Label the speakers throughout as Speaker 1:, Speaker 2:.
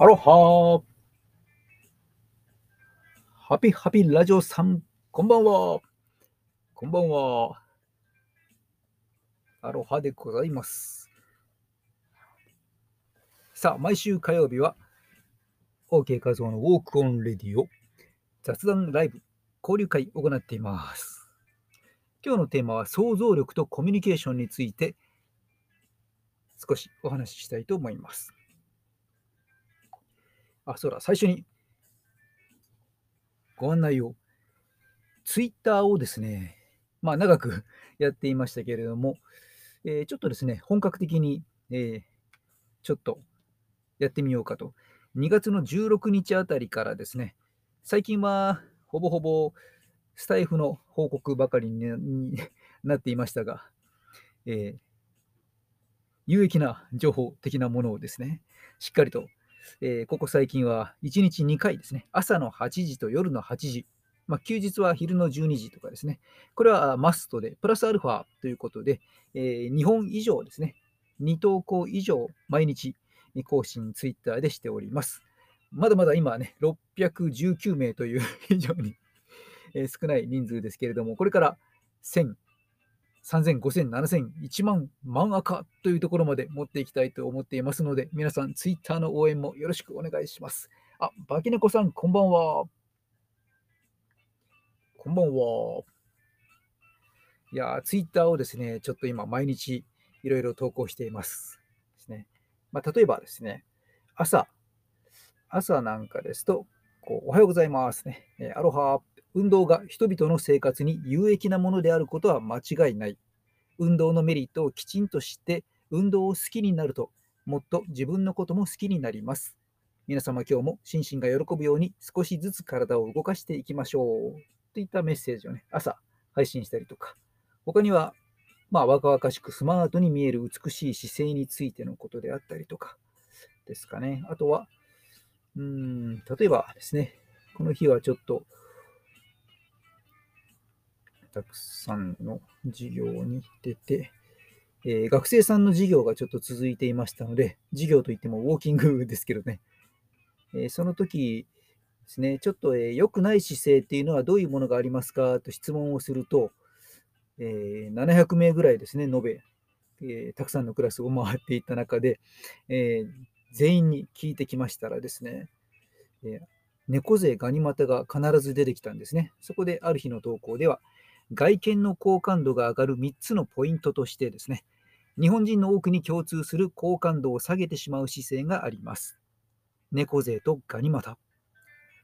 Speaker 1: アロハハピハピラジオさん、こんばんは。こんばんは。アロハでございます。さあ、毎週火曜日は、OK 画像のウォークオンレディオ雑談ライブ交流会を行っています。今日のテーマは想像力とコミュニケーションについて少しお話ししたいと思います。あ、そうだ、最初にご案内を。ツイッターをですね、まあ長く やっていましたけれども、えーちょっとですね、本格的に、えーちょっとやってみようかと。2月の16日あたりからですね、最近はほぼほぼスタイフの報告ばかりになっていましたが、えー有益な情報的なものをですね、しっかりと、えーここ最近は1日2回ですね、朝の8時と夜の8時、まあ、休日は昼の12時とかですね、これはマストで、プラスアルファということで、え2本以上ですね、2投稿以上毎日更新ツイッターでしております。まだまだ今はね、619名という 非常に少ない人数ですけれども、これから1000、3000、5000、7000、1万、万赤というところまで持っていきたいと思っていますので、皆さん、ツイッターの応援もよろしくお願いします。あ、バキネコさん、こんばんは。こんばんは。いや、ツイッターをですね、ちょっと今、毎日いろいろ投稿しています。ですね。まあ、例えばですね、朝、朝なんかですと、こうおはようございますね。えーアロハ。運動が人々の生活に有益なものであることは間違いない。運動のメリットをきちんと知って、運動を好きになると、もっと自分のことも好きになります。皆様今日も心身が喜ぶように少しずつ体を動かしていきましょう。といったメッセージをね、朝配信したりとか、他には、まあ、若々しくスマートに見える美しい姿勢についてのことであったりとかですかね。あとは、うん、例えばですね、この日はちょっと、たくさんの授業に出て、えー学生さんの授業がちょっと続いていましたので、授業といってもウォーキングですけどね、えーその時ですね、ちょっと、えー良くない姿勢っていうのはどういうものがありますかと質問をすると、えー700名ぐらいですね、延べ、えーたくさんのクラスを回っていた中で、えー全員に聞いてきましたらですね、えー猫背ガニ股が必ず出てきたんですね。そこである日の投稿では、外見の好感度が上がる3つのポイントとしてですね、日本人の多くに共通する好感度を下げてしまう姿勢があります。猫背とガニ股。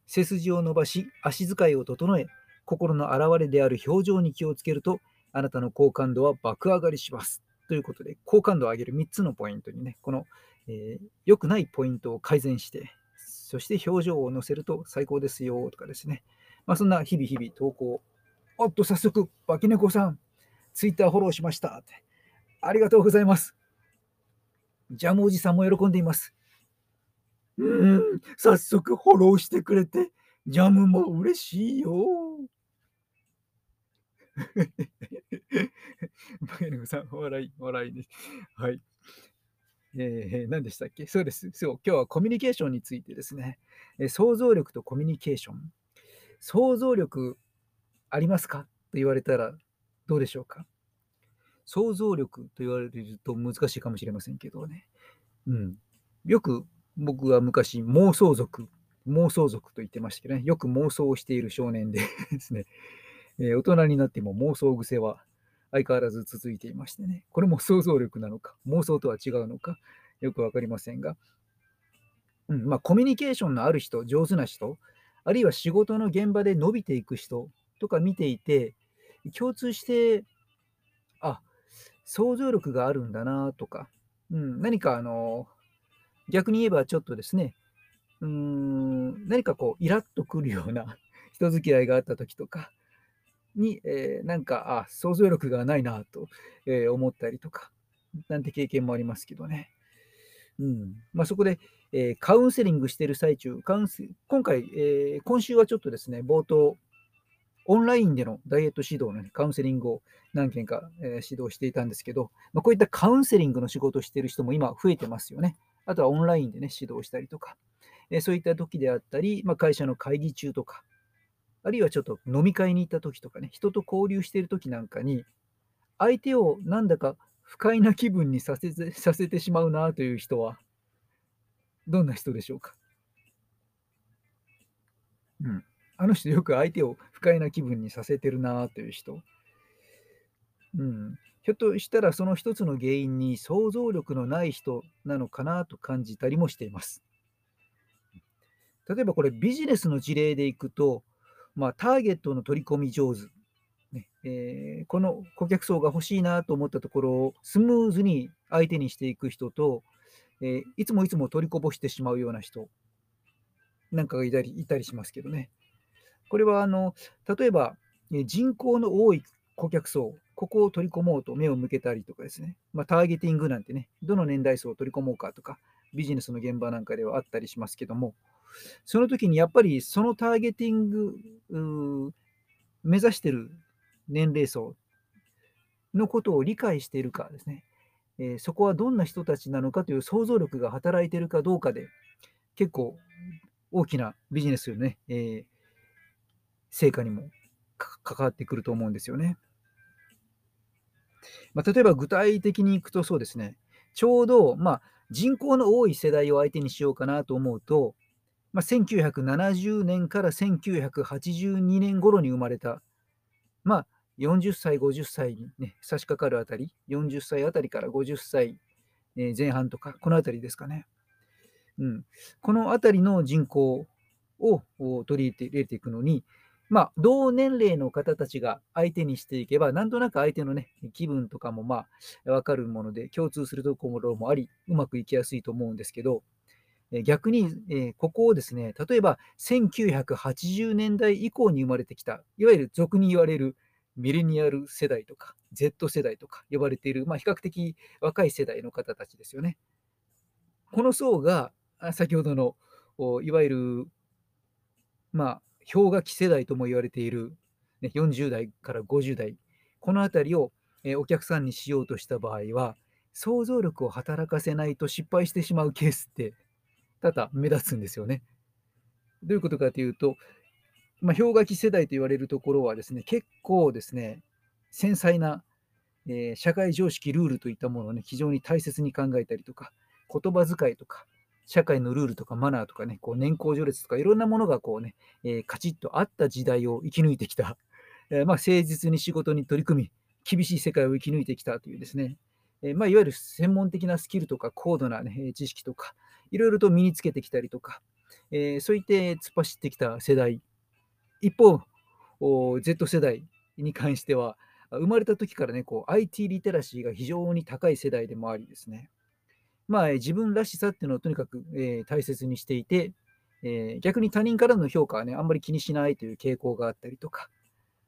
Speaker 1: 背筋を伸ばし、足使いを整え、心の表れである表情に気をつけると、あなたの好感度は爆上がりします。ということで、好感度を上げる3つのポイントにね、この、えー良くないポイントを改善して、そして表情を載せると最高ですよとかですね。まあ、そんな日々日々投稿。おっと、早速、バキネコさん、ツイッターフォローしました。ありがとうございます。ジャムおじさんも喜んでいます。うん、早速フォローしてくれて、ジャムも嬉しいよ。バキネコさん、笑い、笑いです。はい。えー、何でしたっけ？そうです。そう、今日はコミュニケーションについてですね。えー想像力とコミュニケーション。想像力ありますか？と言われたらどうでしょうか？想像力と言われると難しいかもしれませんけどね。うん。よく僕は昔妄想族、妄想族と言ってましたけどね。よく妄想をしている少年で ですね。えー大人になっても妄想癖は相変わらず続いていましてね。これも想像力なのか、妄想とは違うのか、よくわかりませんが。うん、まあ、コミュニケーションのある人、上手な人、あるいは仕事の現場で伸びていく人とか見ていて、共通して、あ、想像力があるんだなとか、うん、何かあの、逆に言えばちょっとですね、うーん、何かこう、イラッとくるような 人付き合いがあった時とかに、えーなんか、あ、想像力がないなと、えー思ったりとか、なんて経験もありますけどね。うん。まあ、そこで、えーカウンセリングしてる最中、カウンセ今回、えー今週はちょっとですね、冒頭、オンラインでのダイエット指導の、ね、カウンセリングを何件か、え指導していたんですけど、ま、こういったカウンセリングの仕事をしている人も今増えてますよね。あとはオンラインでね、指導したりとか。えそういった時であったり、ま、会社の会議中とか、あるいはちょっと飲み会に行った時とかね、人と交流している時なんかに、相手をなんだか不快な気分にさせ させてしまうなという人は、どんな人でしょうか？うん。あの人よく相手を不快な気分にさせてるなという人。うん。ひょっとしたらその一つの原因に想像力のない人なのかなと感じたりもしています。例えばこれビジネスの事例でいくと、まあ、ターゲットの取り込み上手、ねえー、この顧客層が欲しいなと思ったところをスムーズに相手にしていく人と、えー、いつもいつも取りこぼしてしまうような人なんかがいたりいたりしますけどね。これはあの例えば人口の多い顧客層、ここを取り込もうと目を向けたりとかですね、まあ、ターゲティングなんてね、どの年代層を取り込もうかとか、ビジネスの現場なんかではあったりしますけども、その時にやっぱりそのターゲティング、目指してる年齢層のことを理解しているかですね、えー、そこはどんな人たちなのかという想像力が働いているかどうかで、結構大きなビジネスのね、えー、成果にも関わってくると思うんですよね。まあ、例えば具体的にいくとそうですね、ちょうど、まあ、人口の多い世代を相手にしようかなと思うと、まあ、1970年から1982年頃に生まれた、まあ、40歳、50歳に、ね、差し掛かるあたり、40歳あたりから50歳前半とか、このあたりですかね。うん、このあたりの人口を取り入れていくのに、まあ、同年齢の方たちが相手にしていけば、なんとなく相手のね、気分とかもまあ、わかるもので、共通するところもあり、うまくいきやすいと思うんですけど、逆に、え、ここをですね、例えば1980年代以降に生まれてきた、いわゆる俗に言われるミレニアル世代とか、Z 世代とか呼ばれている、まあ、比較的若い世代の方たちですよね。この層が、先ほどの、いわゆる、まあ、氷河期世代とも言われている、ね、40代から50代、この辺りを、え、お客さんにしようとした場合は、想像力を働かせないと失敗してしまうケースって多々目立つんですよね。どういうことかというと、まあ、氷河期世代と言われるところはですね、結構ですね、繊細な、えー、社会常識、ルールといったものをね、非常に大切に考えたりとか、言葉遣いとか、社会のルールとかマナーとかね、こう年功序列とかいろんなものがこうね、えー、カチッとあった時代を生き抜いてきた、えー、まあ、誠実に仕事に取り組み、厳しい世界を生き抜いてきたというですね、えー、まあ、いわゆる専門的なスキルとか高度な、ね、知識とか、いろいろと身につけてきたりとか、えそういって突っ走ってきた世代、一方、Z 世代に関しては、生まれた時からね、こう IT リテラシーが非常に高い世代でもありですね、まあ、自分らしさっていうのをとにかく、えー、大切にしていて、えー、逆に他人からの評価はね、あんまり気にしないという傾向があったりとか、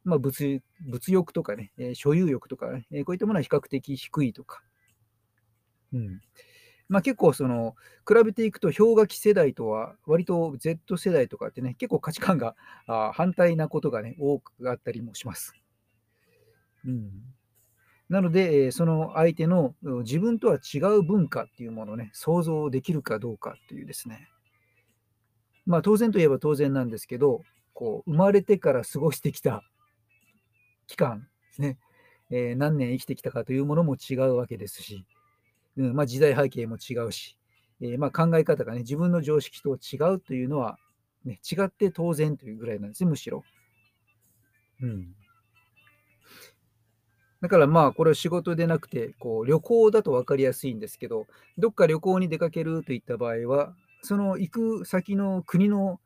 Speaker 1: まあ、物物欲とかね、えー、所有欲とか、ね、えこういったものは比較的低いとか。うんまあ、結構その、比べていくと氷河期世代とは、割と Z 世代とかってね、結構価値観があ反対なことがね、多くあったりもします。うんなので、その相手の自分とは違う文化っていうものをね、想像できるかどうかっていうですね。まあ当然といえば当然なんですけど、こう生まれてから過ごしてきた期間ですね、えー、何年生きてきたかというものも違うわけですし、うんまあ、時代背景も違うし、えー、まあ考え方がね、自分の常識と違うというのは、ね、違って当然というぐらいなんですね、むしろ。うんだからまあ、これは仕事でなくて、こう旅行だと分かりやすいんですけど、どっか旅行に出かけるといった場合は、その行く先の国の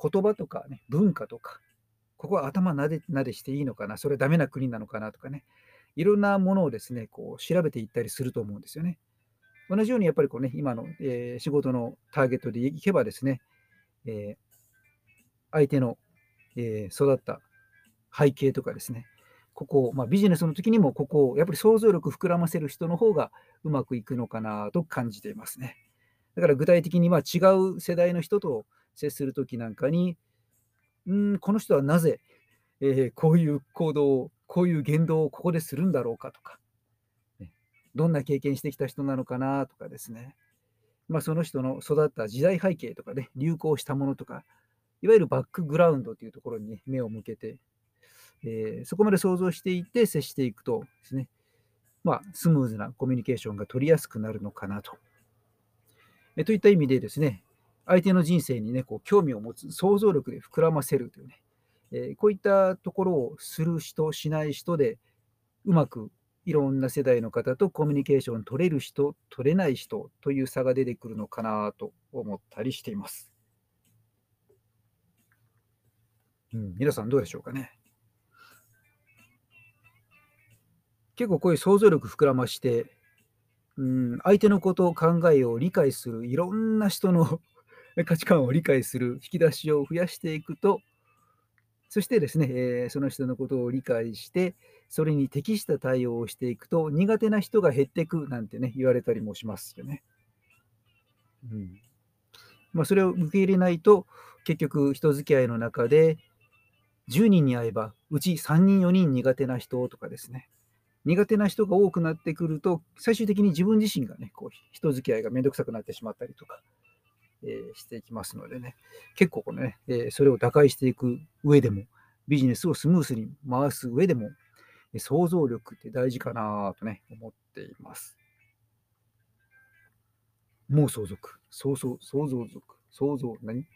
Speaker 1: 言葉とかね、文化とか、ここは頭なでなでしていいのかな、それはダメな国なのかなとかね、いろんなものをですね、こう調べていったりすると思うんですよね。同じようにやっぱりこうね、今の、えー、仕事のターゲットでいけばですね、えー、相手の、えー、育った背景とかですね、ここ、まあ、ビジネスの時にもここをやっぱり想像力膨らませる人の方がうまくいくのかなと感じていますね。だから具体的にま違う世代の人と接する時なんかに、んこの人はなぜ、えー、こういう行動を、こういう言動をここでするんだろうかとか、どんな経験してきた人なのかなとかですね、まあ、その人の育った時代背景とかね、流行したものとか、いわゆるバックグラウンドというところに、目を向けて、えー、そこまで想像していて接していくとですね、まあ、スムーズなコミュニケーションが取りやすくなるのかなと。えといった意味でですね、相手の人生にね、こう興味を持つ、想像力で膨らませるというね、えー、こういったところをする人、しない人で、うまくいろんな世代の方とコミュニケーション取れる人、取れない人という差が出てくるのかなと思ったりしています。うん、皆さんどうでしょうかね？結構こういう想像力膨らまして、うん、相手のことを考えを理解する、いろんな人の 価値観を理解する引き出しを増やしていくと、そしてですね、えー、その人のことを理解して、それに適した対応をしていくと、苦手な人が減っていくなんてね、言われたりもしますよね。うんまあ、それを受け入れないと、結局、人付き合いの中で、10人に会えば、うち3人、4人苦手な人とかですね、苦手な人が多くなってくると、最終的に自分自身がね、こう人付き合いがめんどくさくなってしまったりとか、えー、していきますのでね、結構ね、えー、それを打開していく上でも、ビジネスをスムースに回す上でも、想像力って大事かなとね、思っています。もう相続、想像、想像族、想像、何？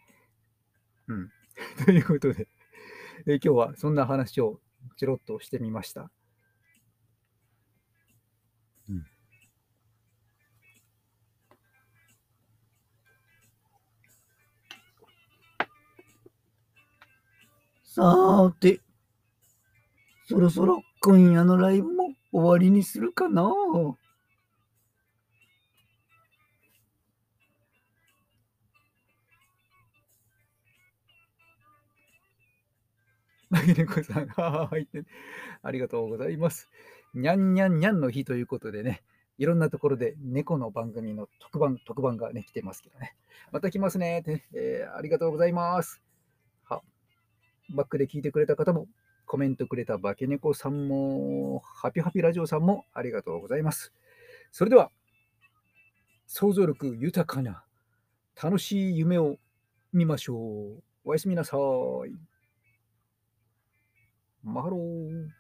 Speaker 1: うん。ということで、え今日はそんな話をちろっとしてみました。さて、そろそろ今夜のライブも終わりにするかな？マギネコさん、はい。ありがとうございます。にゃんにゃんにゃんの日ということでね、いろんなところで猫の番組の特番、特番がね、来てますけどね。また来ますねって、えー、ありがとうございます。バックで聞いてくれた方も、コメントくれた化け猫さんも、ハピハピラジオさんもありがとうございます。それでは、想像力豊かな楽しい夢を見ましょう。おやすみなさい。マハロー。